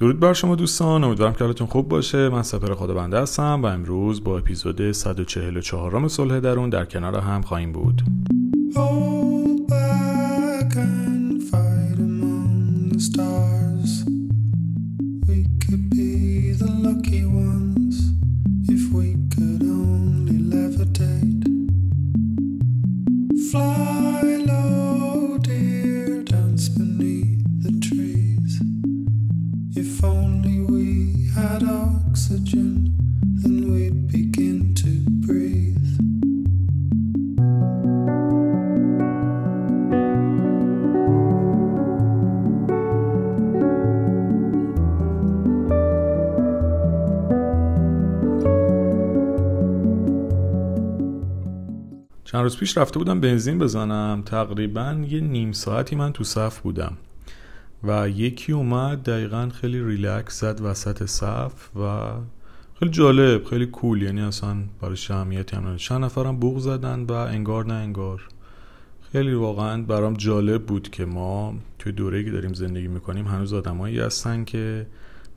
درود بر شما دوستان امیدوارم که حالتون خوب باشه. من سپر خدا بنده هستم و امروز با اپیزود 144 م صلح درون در کنار هم خواهیم بود. چند روز پیش رفته بودم بنزین بزنم. تقریبا یه نیم ساعتی من تو صف بودم. و یکی اومد دقیقا خیلی ریلکس زد وسط صف و خیلی جالب خیلی کول یعنی اصلا برای شهمیتی هم چند نفرم بوغ زدن و انگار نه انگار. خیلی واقعا برام جالب بود که ما توی دوره که داریم زندگی می‌کنیم هنوز آدمایی هستن که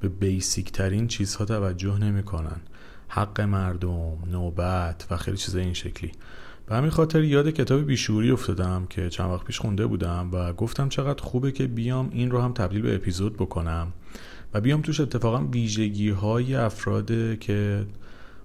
به بیسیک ترین چیزها توجه نمی‌کنن. حق مردم نوبت و خیلی چیزای این شکلی. به همین خاطر یاد کتاب بیشوری افتادم که چند وقت پیش خونده بودم و گفتم چقدر خوبه که بیام این رو هم تبدیل به اپیزود بکنم و بیام توش اتفاقا ویژگی های افراد که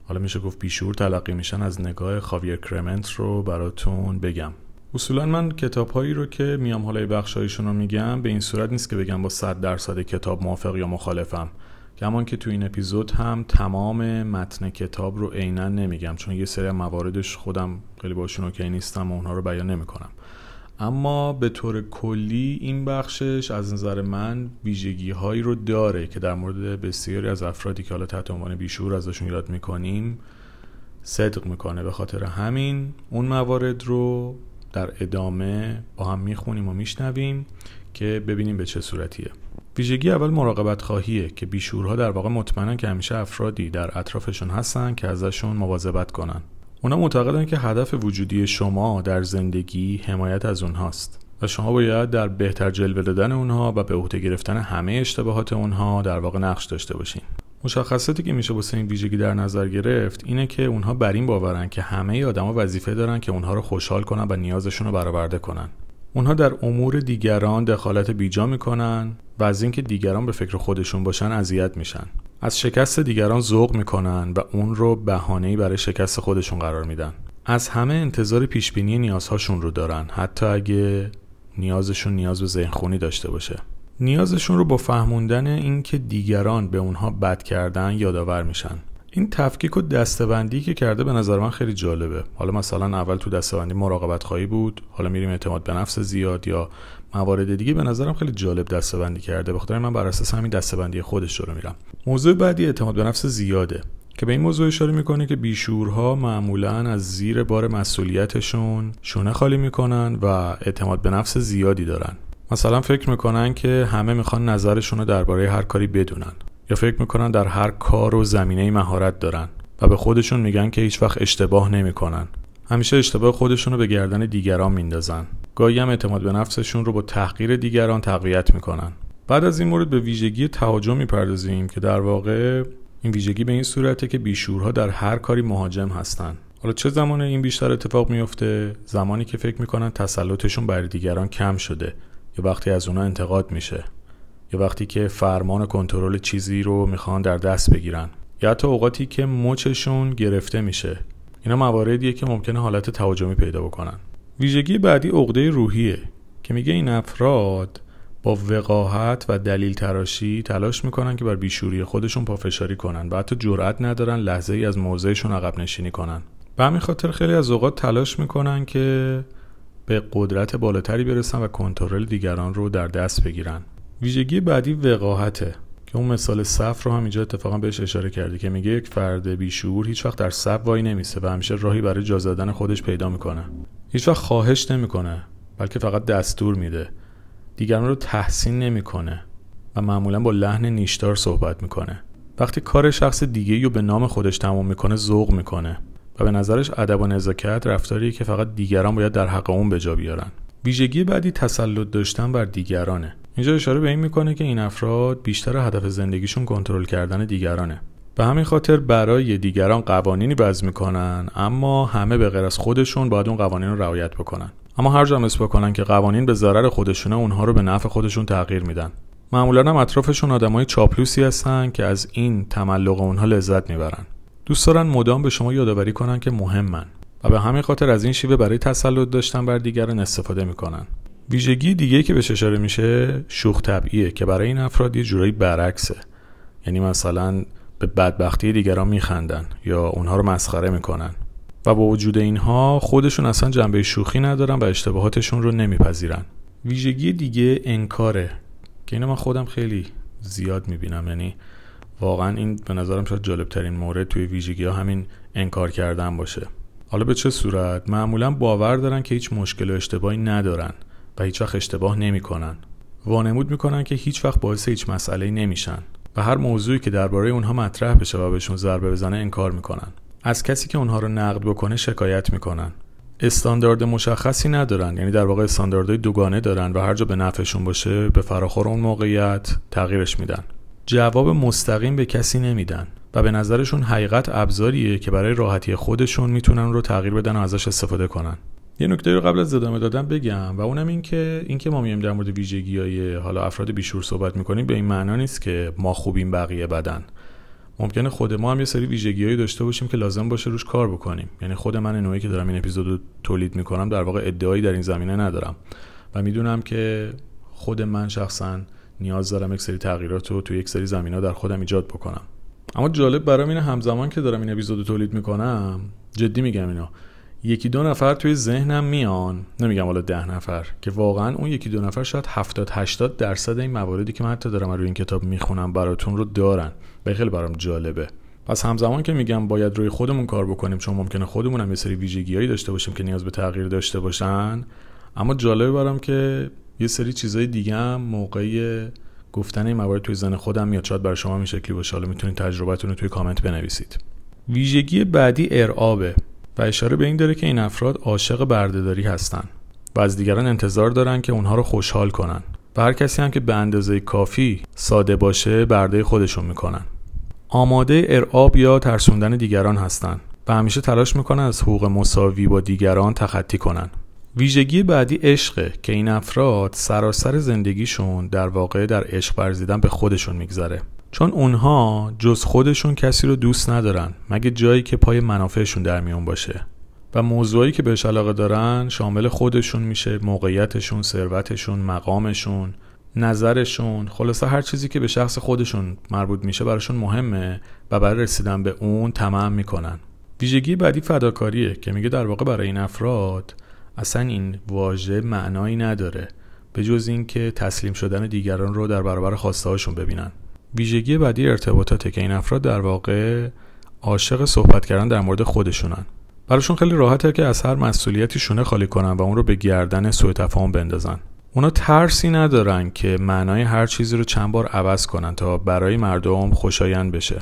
حالا میشه گفت بیشور تلقی میشن از نگاه خاویر کرمنت رو براتون بگم. اصولا من کتاب هایی رو که میام حالا بخشایشون رو میگم به این صورت نیست که بگم با صد درصد کتاب موافق یا مخالفم. کمان که تو این اپیزود هم تمام متن کتاب رو عینا نمیگم چون یه سری مواردش خودم خیلی باشون اوکی نیستم و اونها رو بیان نمی‌کنم. اما به طور کلی این بخشش از نظر من ویژگی هایی رو داره که در مورد بسیاری از افرادی که حالا تحت عنوان بیشور ازشون یاد می‌کنیم صدق می‌کنه. به خاطر همین اون موارد رو در ادامه با هم می‌خونیم و میشنویم که ببینیم به چه صورتیه. ویژگی اول مراقبت خواهیه که بیشورها در واقع مطمئنن که همیشه افرادی در اطرافشون هستن که ازشون مواظبت کنن. اونا معتقدن که هدف وجودی شما در زندگی حمایت از اونهاست و شما باید در بهتر جلوه دادن اونها و به عهده گرفتن همه اشتباهات اونها در واقع نقش داشته باشین. مشخصاتی که میشه واسه این ویژگی در نظر گرفت اینه که اونها بر این باورن که همه آدما وظیفه دارن که اونها رو خوشحال کنن و نیازشون رو برآورده کنن. اونها در امور دیگران دخالت بیجا می‌کنن و از اینکه دیگران به فکر خودشون باشن اذیت میشن. از شکست دیگران ذوق می‌کنن و اون رو بهانه‌ای برای شکست خودشون قرار میدن. از همه انتظار پیشبینی نیازهاشون رو دارن حتی اگه نیازشون نیاز به ذهنخونی داشته باشه. نیازشون رو با فهموندن اینکه دیگران به اونها بد کردن یادآور میشن. این تفکیک و دستبندی که کرده به نظر من خیلی جالبه. حالا مثلا اول تو دستبندی مراقبت خواهی بود حالا میریم اعتماد به نفس زیاد یا موارد دیگه به نظرم خیلی جالب دستبندی کرده. بخاطر من بر اساس همین دستبندی خودش رو میرم موضوع بعدی اعتماد به نفس زیاده که به این موضوع اشاره می‌کنه که بیشورها معمولا از زیر بار مسئولیتشون شونه خالی می‌کنن و اعتماد به نفس زیادی دارن. مثلا فکر می‌کنن که همه می‌خوان نظرشون رو درباره هر کاری بدونن یا فکر می‌کنن در هر کار و زمینه مهارت دارن و به خودشون میگن که هیچ وقت اشتباه نمی‌کنن. همیشه اشتباه خودشون رو به گردن دیگران میندازن. گاهی هم اعتماد به نفسشون رو با تحقیر دیگران تقویت می‌کنن. بعد از این مورد به ویژگی تهاجم می‌پردازیم که در واقع این ویژگی به این صورته که بیشورها در هر کاری مهاجم هستن. حالا چه زمان این بیشتر اتفاق میفته زمانی که فکر می‌کنن تسلطشون بر دیگران کم شده یا وقتی از اونا انتقاد میشه یا وقتی که فرمان کنترل چیزی رو می‌خوان در دست بگیرن یا حتی اوقاتی که مچشون گرفته میشه. اینا مواردیه که ممکنه حالت تهاجمی پیدا بکنن. ویژگی بعدی عقده روحیه که میگه این افراد با وقاحت و دلیل تراشی تلاش می‌کنن که بر بیشوری خودشون پافشاری کنن و حتی جرأت ندارن لحظه ای از موضعشون عقب نشینی کنن. به همین خاطر خیلی از اوقات تلاش می‌کنن که به قدرت بالاتری برسن و کنترل دیگران رو در دست بگیرن. ویژگی بعدی وقاحته. که اون مثال صف رو هم اینجا اتفاقا بهش اشاره کرده که میگه یک فرد بیشعور هیچ وقت در صف وای نمیسه و همیشه راهی برای جا زدن خودش پیدا می‌کنه. هیچ وقت خواهش نمی‌کنه بلکه فقط دستور میده. دیگران رو تحسین نمی‌کنه و معمولا با لحن نیشدار صحبت می‌کنه. وقتی کار شخص دیگه رو به نام خودش تمام می‌کنه ذوق می‌کنه و به نظرش ادب و نزاکت رفتاری که فقط دیگران باید در حق اون به جا بیارن. ویژگی بعدی تسلط داشتن بر دیگرانه. اینجا اشاره به این می‌کنه که این افراد بیشتر هدف زندگیشون کنترل کردن دیگرانه. به همین خاطر برای دیگران قوانینی وضع می‌کنن اما همه به غیر از خودشون باید اون قوانین رو رعایت بکنن. اما هر جا بکنن که قوانین به ضرر خودشونه اونها رو به نفع خودشون تغییر میدن. معمولا هم اطرافشون آدمای چاپلوسی هستن که از این تملق اونها لذت می‌برن. دوست دارن مدام به شما یادآوری کنن که مهمن و به همین خاطر از این شیوه برای تسلط داشتن بر دیگران استفاده می‌کنن. ویژگی دیگه که بهش اشاره میشه شوخ طبعیه که برای این افراد یه جورایی برعکسه. یعنی مثلا به بدبختی دیگران میخندن یا اونها رو مسخره می‌کنن و با وجود اینها خودشون اصلا جنبه شوخی ندارن و اشتباهاتشون رو نمیپذیرن. ویژگی دیگه انکاره که اینو من خودم خیلی زیاد می‌بینم. یعنی واقعا این به نظرم شاید جالب ترین مورد توی ویژگی ها همین انکار کردن باشه. حالا به چه صورت؟ معمولا باور دارن که هیچ مشکل و اشتباهی ندارن. و هیچ وقت اشتباه نمی‌کنن. وانمود می‌کنن که هیچ وقت باعث هیچ مسئله نمیشن و هر موضوعی که درباره اونها مطرح بشه و بهشون ضربه بزنه انکار می‌کنن. از کسی که اونها رو نقد بکنه شکایت می‌کنن. استاندارد مشخصی ندارن یعنی در واقع استانداردهای دوگانه دارن و هر جا به نفعشون باشه به فراخور اون موقعیت تغییرش میدن. جواب مستقیم به کسی نمیدن و به نظرشون حقیقت ابزاریه که برای راحتی خودشون می‌تونن رو تغییر بدن و ازش استفاده کنن. یه نکته رو قبل از ادامه دادن بگم. و اونم این که اینکه ما میایم در مورد ویژگی های حالا افراد بیشور صحبت می‌کنیم به این معنا نیست که ما خوبیم بقیه بدن. ممکنه خود ما هم یه سری ویژگیهایی داشته باشیم که لازم باشه روش کار بکنیم. یعنی خود من نوعی که دارم این اپیزودو تولید می‌کنم در واقع ادعایی در این زمینه ندارم. و می‌دونم که خود من شخصا نیاز دارم یک سری تغییرات رو تو یک سری زمینه در خودم ایجاد بکنم. اما جالب برام اینه همزمان که دارم این اپیزودو تولید می‌کنم جدی میگم اینا یکی دو نفر توی ذهنم میان. نمیگم حالا ده نفر که واقعا اون یکی دو نفر شاید 70 80 درصد این مواردی که من حتی دارم روی این کتاب می‌خونم براتون رو دارن و خیلی برام جالبه. پس همزمان که میگم باید روی خودمون کار بکنیم چون ممکنه خودمون هم یه سری ویژگیهایی داشته باشیم که نیاز به تغییر داشته باشن. اما جالبه برام که یه سری چیزای دیگه هم موقعی گفتن این موارد توی زن خودم میاد. شاید برای شما این شکلی باشه. حالا می‌تونید تجربتون رو توی کامنت بنویسید. ویژگی بعدی ارعابه. و اشاره به این داره که این افراد عاشق بردهداری هستن و از دیگران انتظار دارن که اونها رو خوشحال کنن و هر کسی هم که به اندازه کافی ساده باشه برده خودشون می‌کنن. آماده ارعاب یا ترسوندن دیگران هستن و همیشه تلاش می‌کنن از حقوق مساوی با دیگران تخطی کنن. ویژگی بعدی عشقه که این افراد سراسر زندگیشون در واقع در عشق ورزیدن به خودشون میگذره. چون اونها جز خودشون کسی رو دوست ندارن مگه جایی که پای منافعشون در میون باشه. و موضوعی که بهش علاقه دارن شامل خودشون میشه موقعیتشون ثروتشون مقامشون نظرشون خلاصه هر چیزی که به شخص خودشون مربوط میشه براشون مهمه و برای رسیدن به اون تمام می‌کنن. ویژگی بعدی فداکاریه که میگه در واقع برای این افراد اصلا این واژه معنایی نداره به جز اینکه تسلیم شدن دیگران رو در برابر خواسته هاشون ببینن. ویژگی بعدی ارتباطاته که این افراد در واقع عاشق صحبت کردن در مورد خودشونن. براشون خیلی راحته که از هر مسئولیتی شونه خالی کنن و اون رو به گردن سوء تفاهم بندازن. اونا ترسی ندارن که معنای هر چیزی رو چند بار عوض کنن تا برای مردم خوشایند بشه.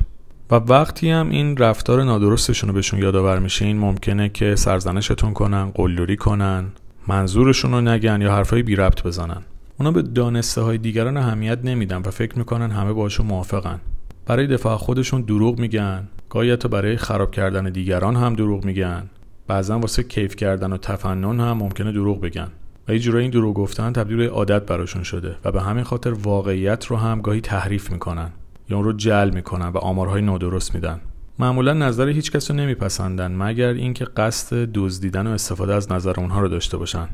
و وقتی هم این رفتار نادرستشون رو بهشون یادآور این ممکنه که سرزنشتون کنن قلدری کنن منظورشون رو نگن یا حرفای بی ربط بزنن. اونا به دانسته های دیگران اهمیت نمیدن و فکر می‌کنن همه باشون موافقن. برای دفاع خودشون دروغ میگن. گاهی حتی برای خراب کردن دیگران هم دروغ میگن. بعضا واسه کیف کردن و تفنن هم ممکنه دروغ بگن. و یه جورایی این دروغ گفتن تبدیل به عادت براشون شده و به همین خاطر واقعیت رو هم گاهی تحریف می‌کنن. یا اون رو جل می‌کنن و آمارهای نادرست میدن. معمولا نظر هیچ کس رو نمیپسندن مگر اینکه قصد دزدیدن و استفاده از نظر اونها رو داشته باشن.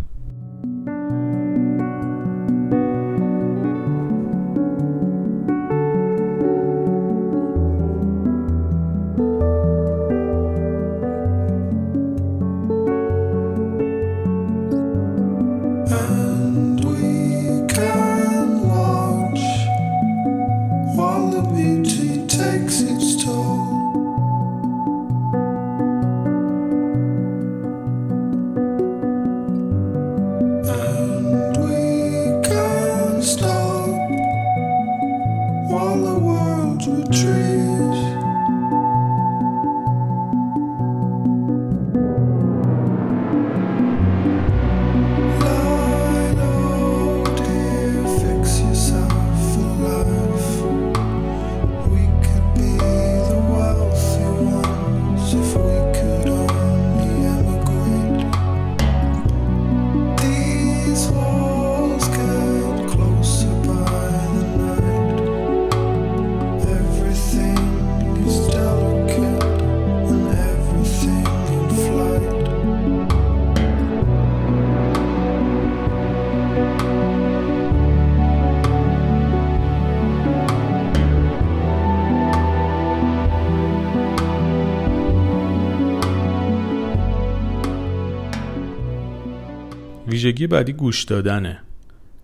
ویژگی بعدی گوش دادنه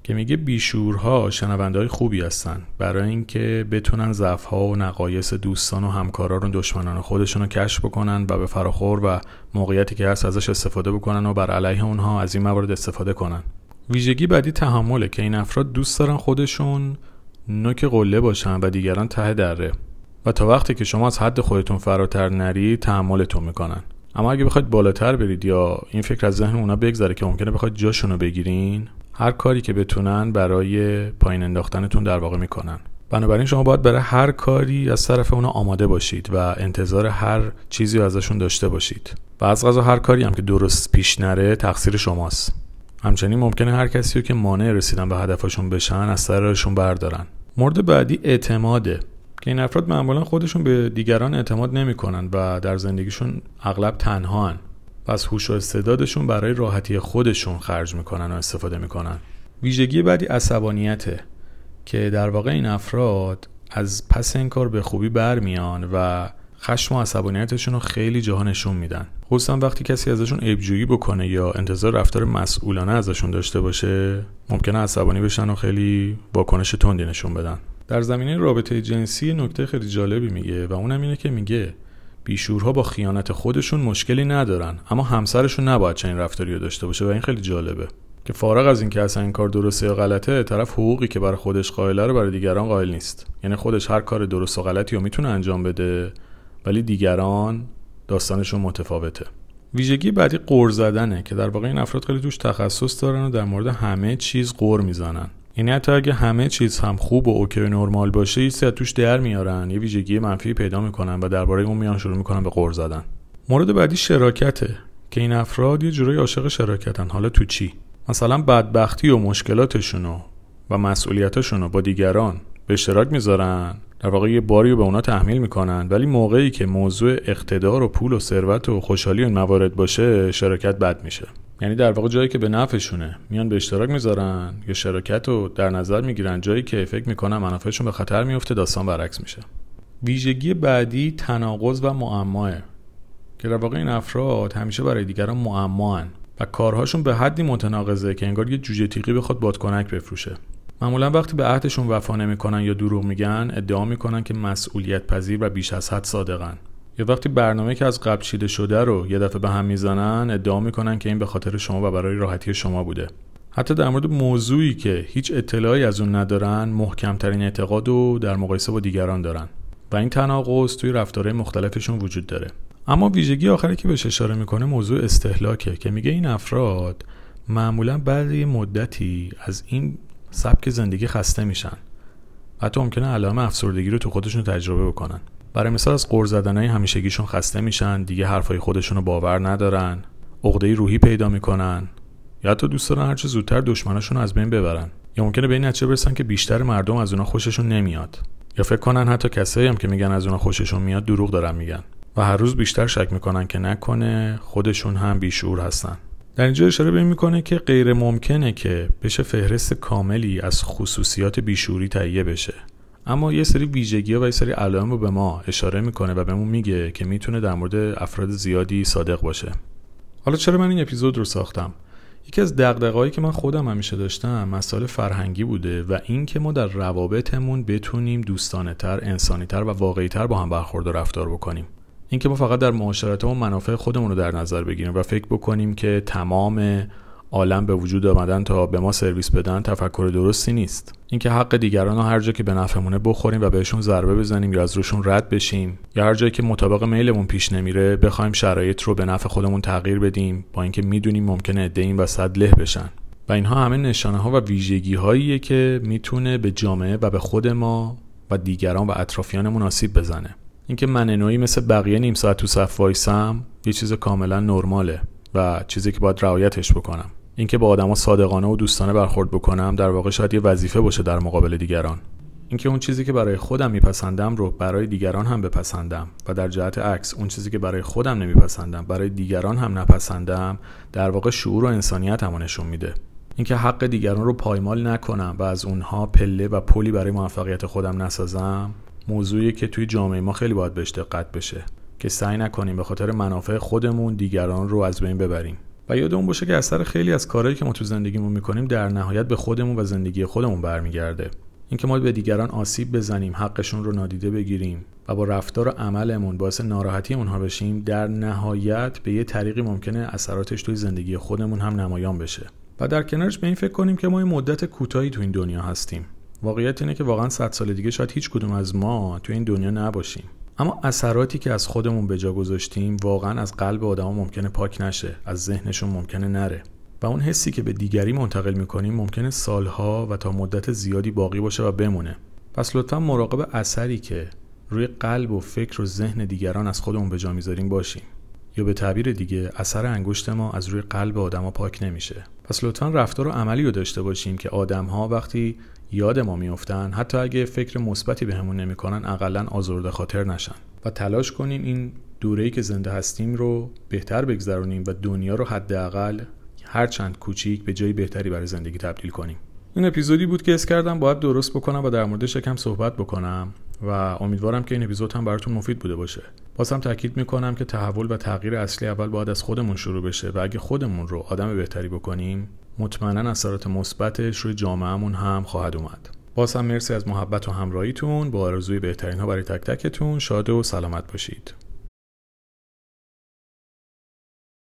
که میگه بیشورها شنونده های خوبی هستن. برای اینکه بتونن ضعف و نقایص دوستان و همکاران و دشمنان خودشون رو کشف بکنن و به فراخور و موقعیتی که هست ازش استفاده بکنن و بر علیه اونها از این موارد استفاده کنن. ویژگی بعدی تحمله که این افراد دوست دارن خودشون نوک قله باشن و دیگران ته دره. و تا وقتی که شما از حد خودتون فراتر نری تحملتون می‌کنن. اما اگه بخواید بالاتر برید یا این فکر از ذهن اونا بگذره که ممکنه بخواید جاشون رو بگیرین هر کاری که بتونن برای پایین انداختنتون در واقع می‌کنن. بنابراین شما باید برای هر کاری از طرف اونا آماده باشید و انتظار هر چیزی ازشون داشته باشید. و از غذا هر کاری هم که درست پیش نره تقصیر شماست. همچنین ممکنه هر کسی رو که مانع رسیدن به هدفشون بشن از سرشون بردارن. مورد بعدی اعتماده. که این افراد معمولا خودشون به دیگران اعتماد نمی‌کنن و در زندگیشون اغلب تنها هن. پس هوش و استعدادشون برای راحتی خودشون خرج می‌کنن و استفاده می‌کنن ویژگی بعدی عصبانیته که در واقع این افراد از پس این کار به خوبی برمیان و خشم و عصبانیتشون رو خیلی جاها نشون میدن خصوصا وقتی کسی ازشون عیبجویی بکنه یا انتظار رفتار مسئولانه ازشون داشته باشه ممکنه عصبانی بشن و خیلی واکنش تندی نشون بدن در زمینه رابطه جنسی نکته خیلی جالبی میگه و اونم اینه که میگه بیشورها با خیانت خودشون مشکلی ندارن اما همسرشون نباید چنین رفتاری رو داشته باشه و این خیلی جالبه. که فارغ از اینکه اصلا این کار درسته یا غلطه طرف حقوقی که برای خودش قائله رو برای دیگران قائل نیست. یعنی خودش هر کار درست و غلطی رو می‌تونه انجام بده ولی دیگران داستانشون متفاوته. ویژگی بعدی قور زدنه که در واقع این افراد خیلی توش تخصص دارن و در مورد همه چیز قور می‌زنن. یعنی حتی اگه همه چیز هم خوب و اوکی و نرمال باشه یه از توش در میارن یه ویژگی منفی پیدا می‌کنن و درباره اون میان شروع می‌کنن به قور زدن. مورد بعدی شراکته که این افراد یه جورایی عاشق شراکتن. حالا تو چی؟ مثلا بدبختی و مشکلاتشون و مسئولیتاشون رو با دیگران به اشتراک می‌ذارن در واقع یه باری رو به اونا تحمیل می‌کنن. ولی موقعی که موضوع اقتدار و پول و ثروت و خوشحالی اون موارد باشه شراکت بد میشه. یعنی در واقع جایی که به نفعشونه میان به اشتراک می‌ذارن یا شراکت رو در نظر می‌گیرن جایی که فکر می‌کنن منافعشون به خطر میفته داستان برعکس میشه. ویژگی بعدی تناقض و معماه. که در واقع این افراد همیشه برای دیگران معماان و کارهاشون به حدی متناقضه که انگار یه جوجه تیغی بخواد بادکنک بفروشه. معمولا وقتی به عهدشون وفا نمی‌کنن یا دروغ میگن ادعا می‌کنن که مسئولیت پذیر و بیش از حد صادقن. یا وقتی برنامه که از قبل چیده شده رو یه دفعه به هم می‌زنن ادعا می‌کنن که این به خاطر شما و برای راحتی شما بوده. حتی در مورد موضوعی که هیچ اطلاعی از اون ندارن محکمترین اعتقاد رو در مقایسه با دیگران دارن. و این تناقض توی رفتارهای مختلفشون وجود داره. اما ویژگی آخری که بهش اشاره می‌کنه موضوع استهلاکه که میگه این افراد معمولا بعد یه مدتی از این سبک زندگی خسته میشن. حتی ممکنه علائم افسردگی رو تو خودشون تجربه بکنن. برای مثال از قرض زدنهای همیشگیشون خسته میشن دیگه حرفای خودشون رو باور ندارن عقده روحی پیدا می‌کنن. یا حتی دوست دارن هرچه زودتر دشمناشون از بین ببرن. یا ممکنه به این برسن که بیشتر مردم از اونا خوششون نمیاد. یا فکر کنن حتی کسایی هم که میگن از اونا خوششون میاد دروغ دارن میگن. و هر روز بیشتر شک می‌کنن که نکنه خودشون هم بیشور هستن. در اینجا اشاره به می‌کنه که غیر ممکنه که بشه فهرست کاملی از خصوصیات بیشوری تهیه بشه. اما یه سری ویژگی و یه سری علائم رو به ما اشاره می‌کنه و بهمون میگه که می‌تونه در مورد افراد زیادی صادق باشه حالا چرا من این اپیزود رو ساختم یکی از دغدغه‌هایی که من خودم همیشه داشتم مسائل فرهنگی بوده و این که ما در روابطمون بتونیم دوستانه تر، انسانی تر و واقعی تر با هم برخورد و رفتار بکنیم. اینکه ما فقط در معاشرتمون منافع خودمون رو در نظر بگیریم و فکر بکنیم که تمام عالم به وجود آمدن تا به ما سرویس بدن تفکر درستی نیست. اینکه حق دیگران رو هر جا که به نفعمونه بخوریم و بهشون ضربه بزنیم یا از روشون رد بشیم یا هر جایی که مطابق میلمون پیش نمیره بخوایم شرایط رو به نفع خودمون تغییر بدیم با اینکه می‌دونیم ممکنه این وسط له بشن. و اینها همه نشانه ها و ویژگی هاییه که می‌تونه به جامعه و به خود ما و دیگران و اطرافیانمون آسیب بزنه. اینکه من نوعی مثل بقیه نیم ساعت تو صف وایسم یه چیز کاملا نرماله و چیزی که باید رعایتش بکنم. اینکه با آدما صادقانه و دوستانه برخورد بکنم در واقع شاید یه وظیفه باشه در مقابل دیگران. اینکه اون چیزی که برای خودم میپسندم رو برای دیگران هم بپسندم و در جهت عکس اون چیزی که برای خودم نمیپسندم برای دیگران هم نپسندم در واقع شعور و انسانیت هم نشون میده. اینکه حق دیگران رو پایمال نکنم و از اونها پله و پلی برای موفقیت خودم نسازم موضوعی که توی جامعه ما خیلی باید بهش دقت بشه که سعی نکنیم به خاطر منافع خودمون دیگران رو از بین ببریم. و یادمون باشه که اثر خیلی از کارهایی که ما تو زندگیمون می‌کنیم در نهایت به خودمون و زندگی خودمون برمیگرده. اینکه ما به دیگران آسیب بزنیم حقشون رو نادیده بگیریم و با رفتار و عملمون باعث ناراحتی اونها بشیم در نهایت به یه طریقی ممکنه اثراتش توی زندگی خودمون هم نمایان بشه. و در کنارش به این فکر کنیم که ما یه مدت کوتاهی تو این دنیا هستیم. واقعیت اینه که واقعا صد سال دیگه شاید هیچ کدوم از ما تو این دنیا نباشیم. اما اثراتی که از خودمون به جا گذاشتیم واقعا از قلب آدما ممکنه پاک نشه از ذهنشون ممکنه نره. و اون حسی که به دیگری منتقل می‌کنیم ممکنه سالها و تا مدت زیادی باقی باشه و بمونه. پس لطفا مراقب اثری که روی قلب و فکر و ذهن دیگران از خودمون به جا می‌ذاریم باشیم. یا به تعبیر دیگه اثر انگشت ما از روی قلب آدما پاک نمیشه. پس لطفا رفتار و عملی رو داشته باشیم که آدمها وقتی یاد ما میفتن حتی اگه فکر مثبتی بهمون نمی‌کنن اقلا آزرده خاطر نشن. و تلاش کنیم این دوره‌ای که زنده هستیم رو بهتر بگذرونیم و دنیا رو حداقل هر چند کوچیک به جای بهتری برای زندگی تبدیل کنیم. این اپیزودی بود که اس کردم باید درست بکنم و در موردش یکم صحبت بکنم و امیدوارم که این اپیزود هم براتون مفید بوده باشه. بازم تاکید می‌کنم که تحول و تغییر اصلی اول باید از خودمون شروع بشه و اگه خودمون رو آدم بهتری بکنیم مطمئنا اثرات مثبتش روی جامعهمون هم خواهد اومد. باز هم مرسی از محبت و همراهیتون. با آرزوی بهترین ها برای تک تکتون شاد و سلامت باشید.